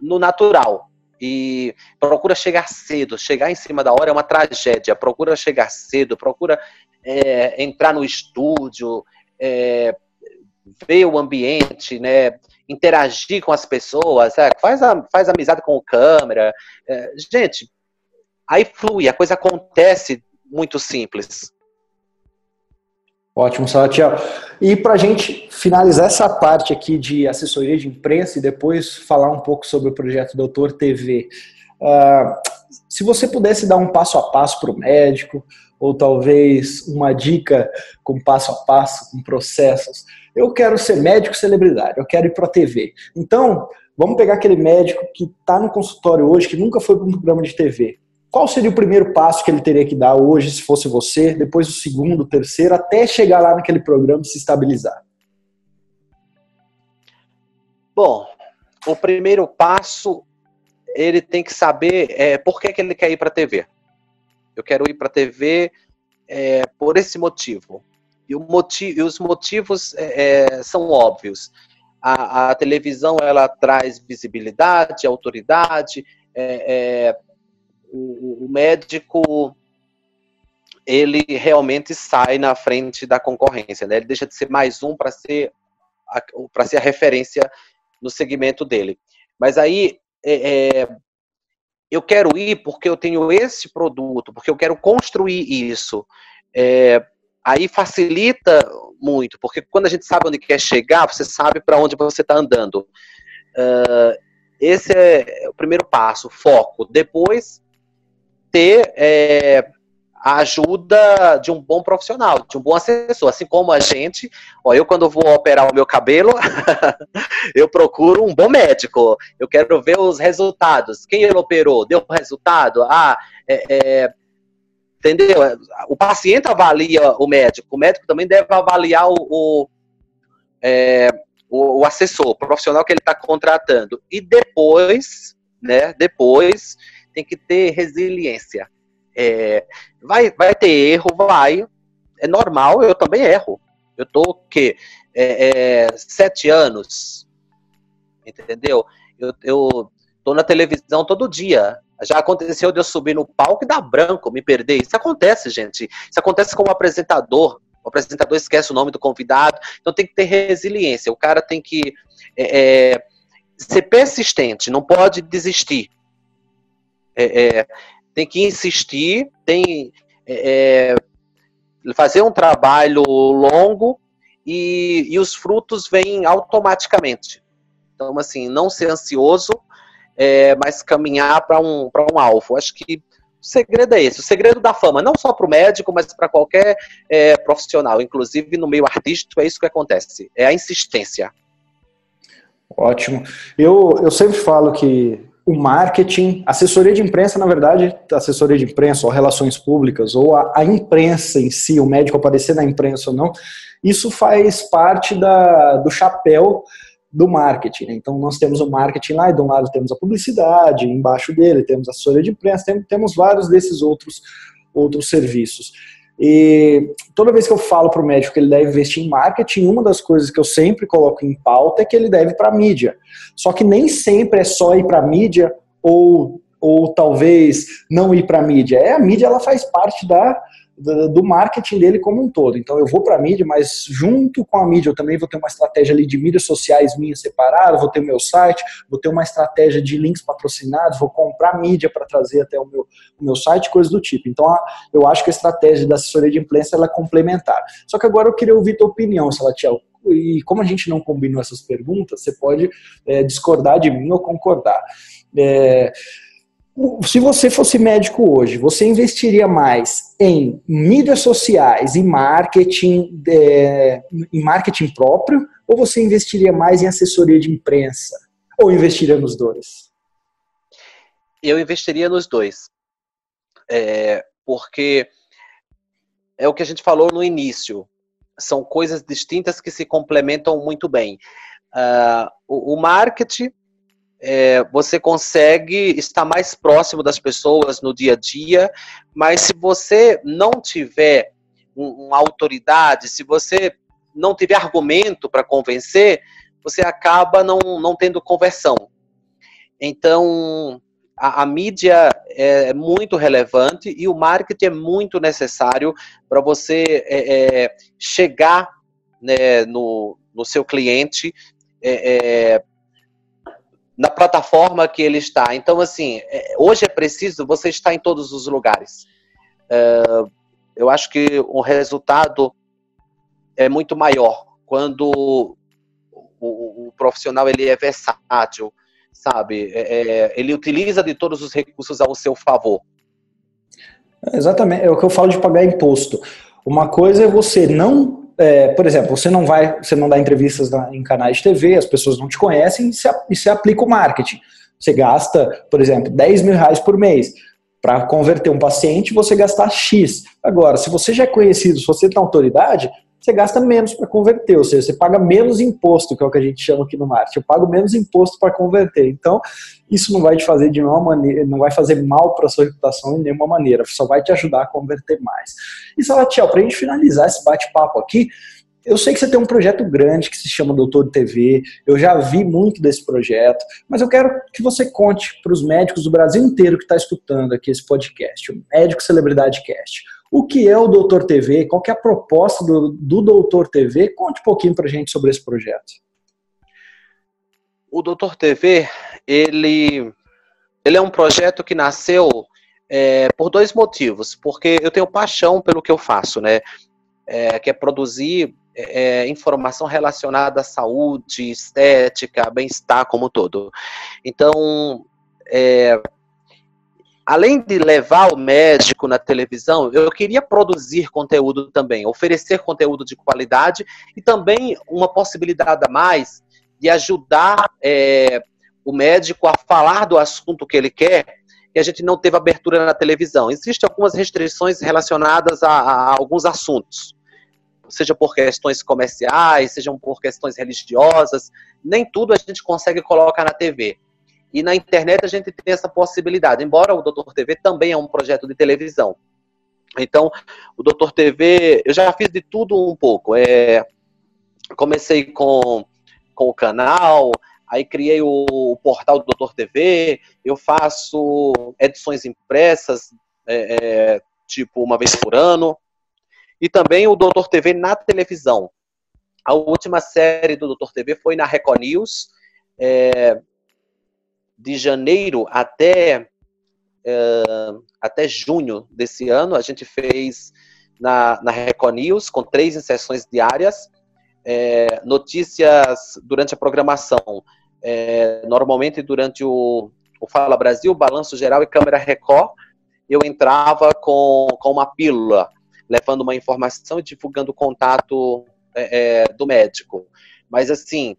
no natural. E procura chegar cedo, chegar em cima da hora é uma tragédia. Procura chegar cedo, procura é, entrar no estúdio, é, ver o ambiente, né? Interagir com as pessoas, é, faz, a, faz amizade com o câmera. É, gente, aí flui, a coisa acontece muito simples. Ótimo, Salatiel. E para a gente finalizar essa parte aqui de assessoria de imprensa e depois falar um pouco sobre o projeto Doutor TV, uh, ah, se você pudesse dar um passo a passo para o médico, ou talvez uma dica com passo a passo, com processos, eu quero ser médico celebridade, eu quero ir para a TV. Então, vamos pegar aquele médico que está no consultório hoje, que nunca foi para um programa de TV. Qual seria o primeiro passo que ele teria que dar hoje, se fosse você, depois o segundo, o terceiro, até chegar lá naquele programa e se estabilizar? Bom, o primeiro passo, ele tem que saber é, por que, que ele quer ir para a TV. Eu quero ir para a TV é, por esse motivo. E, motivo, e os motivos é, é, são óbvios. A, a, televisão ela traz visibilidade, autoridade. É, é, o, o, médico ele realmente sai na frente da concorrência, né? Ele deixa de ser mais um para ser para ser a referência no segmento dele. Mas aí é, é, eu quero ir porque eu tenho esse produto, porque eu quero construir isso. É, aí facilita muito, porque quando a gente sabe onde quer chegar, você sabe para onde você está andando. Uh, esse é o primeiro passo, foco. Depois, ter é, a ajuda de um bom profissional, de um bom assessor. Assim como a gente, ó, eu quando vou operar o meu cabelo, eu procuro um bom médico. Eu quero ver os resultados. Quem ele operou? Deu resultado? Ah, é, é, Entendeu? O paciente avalia o médico, o médico também deve avaliar o, o, é, o, o assessor, o profissional que ele está contratando. E depois, né, depois, tem que ter resiliência. É, vai, vai ter erro, vai. É normal, eu também erro. Eu tô que é, é, sete anos, entendeu? Eu, eu Tô na televisão todo dia. Já aconteceu de eu subir no palco e dar branco, me perder. Isso acontece, gente. Isso acontece com o apresentador. O apresentador esquece o nome do convidado. Então tem que ter resiliência. O cara tem que é, é, ser persistente, não pode desistir. É, é tem que insistir, tem é, é, fazer um trabalho longo e, e os frutos vêm automaticamente. Então, assim, não ser ansioso, é, mas caminhar para um, um alvo. Acho que o segredo é esse, o segredo da fama, não só para o médico, mas para qualquer é, profissional, inclusive no meio artístico, é isso que acontece, é a insistência. Ótimo. Eu, eu sempre falo que o marketing, assessoria de imprensa, na verdade, assessoria de imprensa ou relações públicas, ou a, a imprensa em si, o médico aparecer na imprensa ou não, isso faz parte da, do chapéu do marketing. Né? Então, nós temos o marketing lá, e de um lado temos a publicidade, embaixo dele temos a assessoria de imprensa, temos, temos vários desses outros, outros serviços. E toda vez que eu falo para o médico que ele deve investir em marketing, uma das coisas que eu sempre coloco em pauta é que ele deve para a mídia. Só que nem sempre é só ir para mídia ou, ou talvez não ir para mídia. É, a mídia ela faz parte da, do marketing dele como um todo. Então eu vou para a mídia, mas junto com a mídia eu também vou ter uma estratégia ali de mídias sociais minha separada, vou ter meu site, vou ter uma estratégia de links patrocinados, vou comprar mídia para trazer até o meu, o meu site, coisas do tipo. Então eu acho que a estratégia da assessoria de imprensa ela é complementar. Só que agora eu queria ouvir tua opinião, Salatiel. E como a gente não combinou essas perguntas, você pode é, discordar de mim ou concordar. É, se você fosse médico hoje, você investiria mais em mídias sociais e marketing, é, em marketing próprio, ou você investiria mais em assessoria de imprensa? Ou investiria nos dois? Eu investiria nos dois. É, porque é o que a gente falou no início. São coisas distintas que se complementam muito bem. Uh, o, o marketing é, você consegue estar mais próximo das pessoas no dia a dia, mas se você não tiver uma autoridade, se você não tiver argumento para convencer, você acaba não, não tendo conversão. Então, a, a, mídia é muito relevante e o marketing é muito necessário para você é, é, chegar né, no, no seu cliente é, é na plataforma que ele está. Então, assim, é, hoje é preciso você estar em todos os lugares. É, eu acho que o resultado é muito maior quando o, profissional ele é versátil, sabe? É, ele utiliza de todos os recursos ao seu favor. Exatamente, é o que eu falo de pagar imposto. Uma coisa é você não é, por exemplo, você não vai, você não dá entrevistas na, em canais de TV, as pessoas não te conhecem e e você aplica o marketing. Você gasta, por exemplo, 10 mil reais por mês. Para converter um paciente, você gastar X. Agora, se você já é conhecido, se você tem autoridade, você gasta menos para converter, ou seja, você paga menos imposto, que é o que a gente chama aqui no marketing. Eu pago menos imposto para converter. Então, isso não vai te fazer de nenhuma maneira, não vai fazer mal para sua reputação de nenhuma maneira, só vai te ajudar a converter mais. E Salatiel, para a gente finalizar esse bate-papo aqui, eu sei que você tem um projeto grande que se chama Doutor TV, eu já vi muito desse projeto, mas eu quero que você conte para os médicos do Brasil inteiro que está escutando aqui esse podcast, o Médico Celebridade Cast. O que é o Doutor TV? Qual é a proposta do, do Doutor TV? Conte um pouquinho para a gente sobre esse projeto. O Doutor TV, ele, ele é um projeto que nasceu é, por dois motivos. Porque eu tenho paixão pelo que eu faço, né? É, que é produzir é, informação relacionada à saúde, estética, bem-estar como um todo. Então, é, além de levar o médico na televisão, eu queria produzir conteúdo também, oferecer conteúdo de qualidade e também uma possibilidade a mais de ajudar é, o médico a falar do assunto que ele quer e a gente não teve abertura na televisão. Existem algumas restrições relacionadas a, a alguns assuntos, seja por questões comerciais, sejam por questões religiosas, nem tudo a gente consegue colocar na TV. E na internet a gente tem essa possibilidade, embora o Doutor TV também é um projeto de televisão. Então, o Doutor TV, eu já fiz de tudo um pouco. É, comecei com, com o canal, aí criei o, o portal do Doutor TV, eu faço edições impressas, é, é, tipo uma vez por ano, e também o Doutor TV na televisão. A última série do Doutor TV foi na Record News, é, de janeiro até, é, até junho desse ano, a gente fez na, na Record News, com três inserções diárias, é, notícias durante a programação, é, normalmente durante o, o Fala Brasil, Balanço Geral e Câmera Record, eu entrava com, com uma pílula, levando uma informação e divulgando o contato é, é do médico. Mas, assim,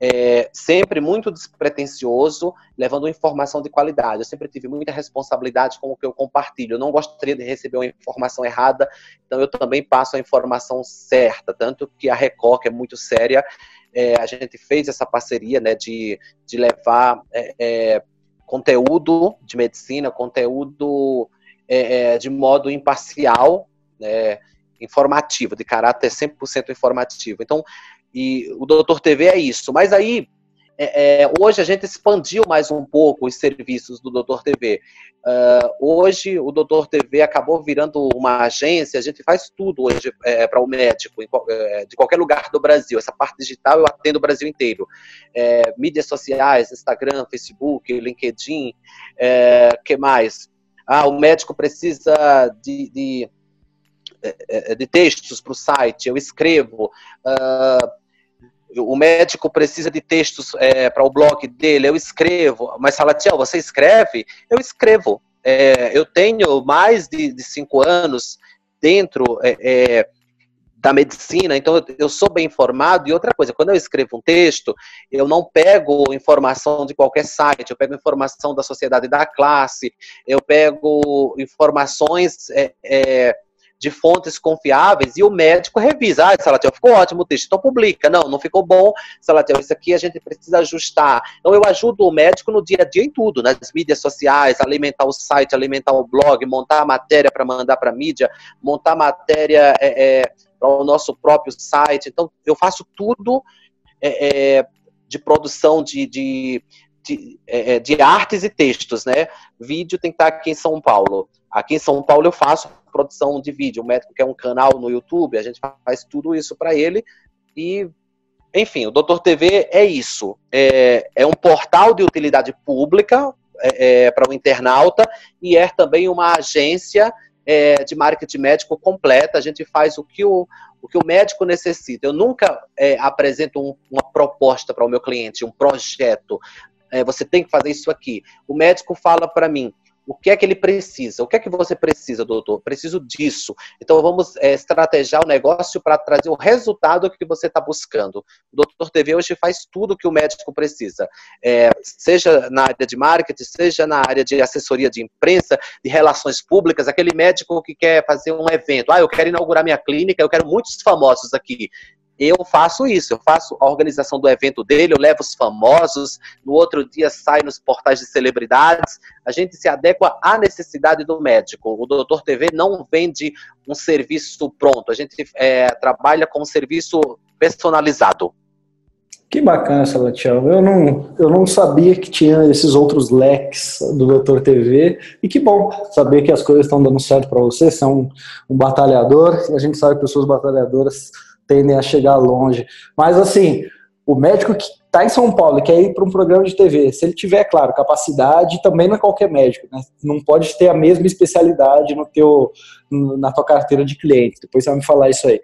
é, sempre muito despretensioso, levando informação de qualidade. Eu sempre tive muita responsabilidade com o que eu compartilho. Eu não gostaria de receber uma informação errada, então eu também passo a informação certa. Tanto que a Record, que é muito séria, é, a gente fez essa parceria né, de, de levar é, é conteúdo de medicina, conteúdo é, é, de modo imparcial, né, informativo, de caráter 100% informativo. Então, e o Doutor TV é isso. Mas aí, é, é, hoje a gente expandiu mais um pouco os serviços do Doutor TV. Uh, hoje o Doutor TV acabou virando uma agência, a gente faz tudo hoje é, para o médico, em, é, de qualquer lugar do Brasil. Essa parte digital eu atendo o Brasil inteiro. É, mídias sociais, Instagram, Facebook, LinkedIn, é, que mais? Ah, o médico precisa de, de, é, de textos para o site, eu escrevo. Uh, o médico precisa de textos é, para o blog dele, eu escrevo. Mas Salatiel, você escreve? Eu escrevo. É, eu tenho mais de, de cinco anos dentro é, é da medicina, então eu sou bem informado. E outra coisa, quando eu escrevo um texto, eu não pego informação de qualquer site, eu pego informação da sociedade da classe, eu pego informações é, é, de fontes confiáveis e o médico revisa. Ah, Salatiel, ficou ótimo o texto, então publica. Não, não ficou bom, Salatiel, isso aqui a gente precisa ajustar. Então eu ajudo o médico no dia a dia em tudo, nas mídias sociais, alimentar o site, alimentar o blog, montar a matéria para mandar para a mídia, montar matéria é, é, para o nosso próprio site. Então eu faço tudo é, é de produção de, de de, é, é, de, artes e textos, né? Vídeo tem que estar aqui em São Paulo. Aqui em São Paulo eu faço produção de vídeo. O médico quer um canal no YouTube, a gente faz tudo isso para ele. E, enfim, o Doutor TV é isso. É, é um portal de utilidade pública é, é, para o internauta e é também uma agência é, de marketing médico completa. A gente faz o que o, o, que o médico necessita. Eu nunca é, apresento um, uma proposta para o meu cliente, um projeto. É, você tem que fazer isso aqui. O médico fala para mim, o que é que ele precisa? O que é que você precisa, doutor? Preciso disso. Então vamos é, estrategiar o negócio para trazer o resultado que você está buscando. O doutor TV hoje faz tudo que o médico precisa, é, seja na área de marketing, seja na área de assessoria de imprensa, de relações públicas. Aquele médico que quer fazer um evento, ah, eu quero inaugurar minha clínica, eu quero muitos famosos aqui eu faço isso, eu faço a organização do evento dele, eu levo os famosos, no outro dia sai nos portais de celebridades, a gente se adequa à necessidade do médico. O Doutor TV não vende um serviço pronto, a gente é, trabalha com um serviço personalizado. Que bacana, Salatiel. Eu não, eu não sabia que tinha esses outros leques do Doutor TV. E que bom saber que as coisas estão dando certo para você. Você é um, um batalhador. A gente sabe que pessoas batalhadoras tendem a chegar longe. Mas assim, o médico que está em São Paulo e quer ir para um programa de TV, se ele tiver, claro, capacidade, também não é qualquer médico, né? Não pode ter a mesma especialidade no teu, na tua carteira de cliente. Depois você vai me falar isso aí.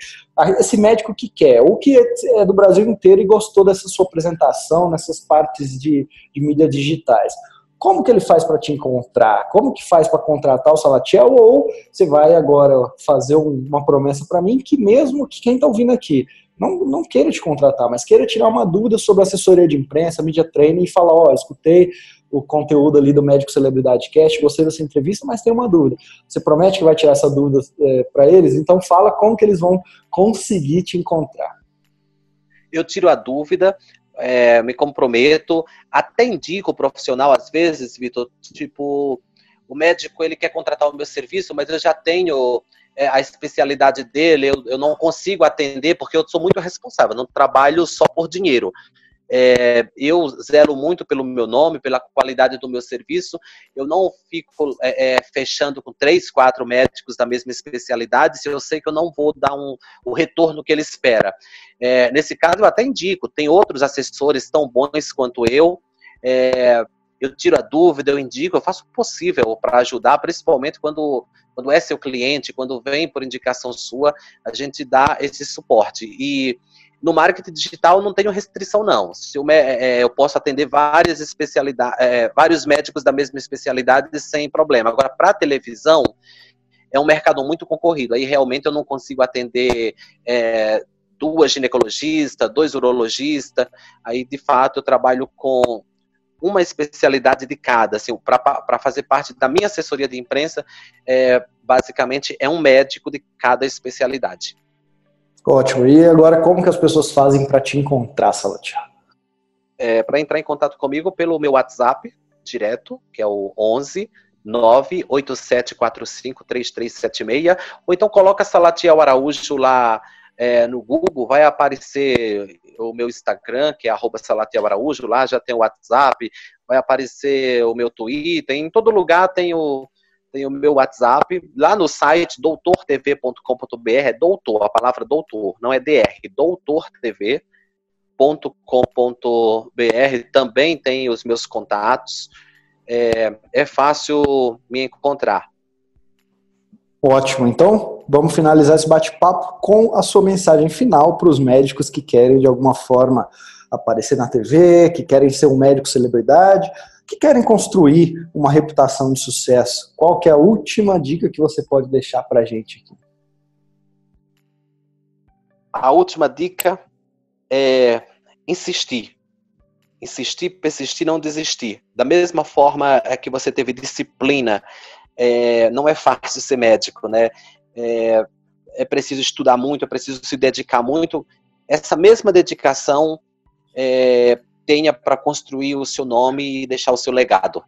Esse médico que quer, ou que é do Brasil inteiro e gostou dessa sua apresentação nessas partes de, de mídias digitais como que ele faz para te encontrar? Como que faz para contratar o Salatiel? Ou você vai agora fazer uma promessa para mim que mesmo que quem está ouvindo aqui não, não queira te contratar, mas queira tirar uma dúvida sobre assessoria de imprensa, mídia training e falar, ó, oh, escutei o conteúdo ali do Médico Celebridade Cast, gostei dessa entrevista, mas tem uma dúvida. Você promete que vai tirar essa dúvida é, para eles? Então fala como que eles vão conseguir te encontrar. Eu tiro a dúvida, é, me comprometo, até indico o profissional às vezes, Vitor, tipo, o médico ele quer contratar o meu serviço, mas eu já tenho é, a especialidade dele, eu, eu não consigo atender porque eu sou muito responsável, não trabalho só por dinheiro. É, eu zelo muito pelo meu nome, pela qualidade do meu serviço. Eu não fico é, é, fechando com três, quatro médicos da mesma especialidade se eu sei que eu não vou dar um, o retorno que ele espera. É, nesse caso, eu até indico, tem outros assessores tão bons quanto eu. É, eu tiro a dúvida, eu indico, eu faço o possível para ajudar, principalmente quando, quando é seu cliente, quando vem por indicação sua, a gente dá esse suporte. E no marketing digital não tenho restrição, não. Se eu, é, eu posso atender várias especialidades, é, vários médicos da mesma especialidade sem problema. Agora, para televisão, é um mercado muito concorrido. Aí realmente eu não consigo atender é, duas ginecologistas, dois urologistas. Aí, de fato, eu trabalho com uma especialidade de cada. Assim, para fazer parte da minha assessoria de imprensa, é, basicamente é um médico de cada especialidade. Ótimo. E agora, como que as pessoas fazem para te encontrar, Salatiel? É, para entrar em contato comigo pelo meu WhatsApp direto, que é o 11 987453376, ou então coloca Salatiel Araújo lá é, no Google, vai aparecer o meu Instagram, que é arroba Araújo, lá já tem o WhatsApp, vai aparecer o meu Twitter, em todo lugar tem o, tem o meu WhatsApp, lá no site doutortv.com.br, é doutor, a palavra doutor, não é DR, doutortv.com.br, também tem os meus contatos, é, é fácil me encontrar. Ótimo, então vamos finalizar esse bate-papo com a sua mensagem final para os médicos que querem de alguma forma aparecer na TV, que querem ser um médico celebridade, que querem construir uma reputação de sucesso, qual que é a última dica que você pode deixar para a gente aqui? A última dica é insistir. Insistir, persistir, não desistir. Da mesma forma que você teve disciplina, é, não é fácil ser médico, né? É, é preciso estudar muito, é preciso se dedicar muito. Essa mesma dedicação é, tenha para construir o seu nome e deixar o seu legado.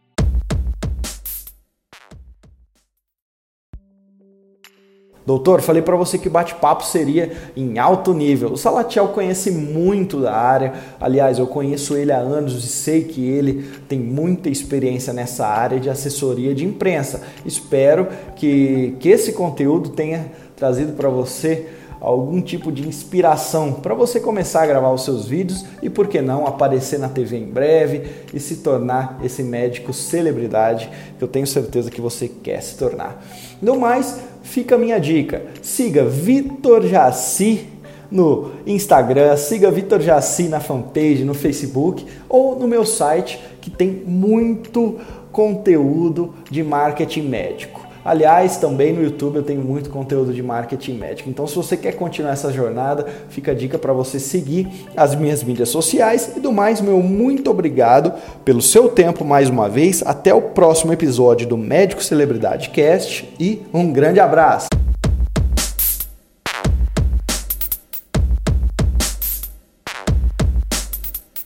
Doutor, falei para você que o bate-papo seria em alto nível. O Salatiel conhece muito da área. Aliás, eu conheço ele há anos e sei que ele tem muita experiência nessa área de assessoria de imprensa. Espero que, que esse conteúdo tenha trazido para você algum tipo de inspiração para você começar a gravar os seus vídeos e por que não aparecer na TV em breve e se tornar esse médico celebridade que eu tenho certeza que você quer se tornar. No mais, fica a minha dica: siga Vitor Jaci no Instagram, siga Vitor Jaci na fanpage, no Facebook ou no meu site que tem muito conteúdo de marketing médico. Aliás, também no YouTube eu tenho muito conteúdo de marketing médico. Então, se você quer continuar essa jornada, fica a dica para você seguir as minhas mídias sociais. E do mais, meu muito obrigado pelo seu tempo mais uma vez. Até o próximo episódio do Médico Celebridade Cast e um grande abraço.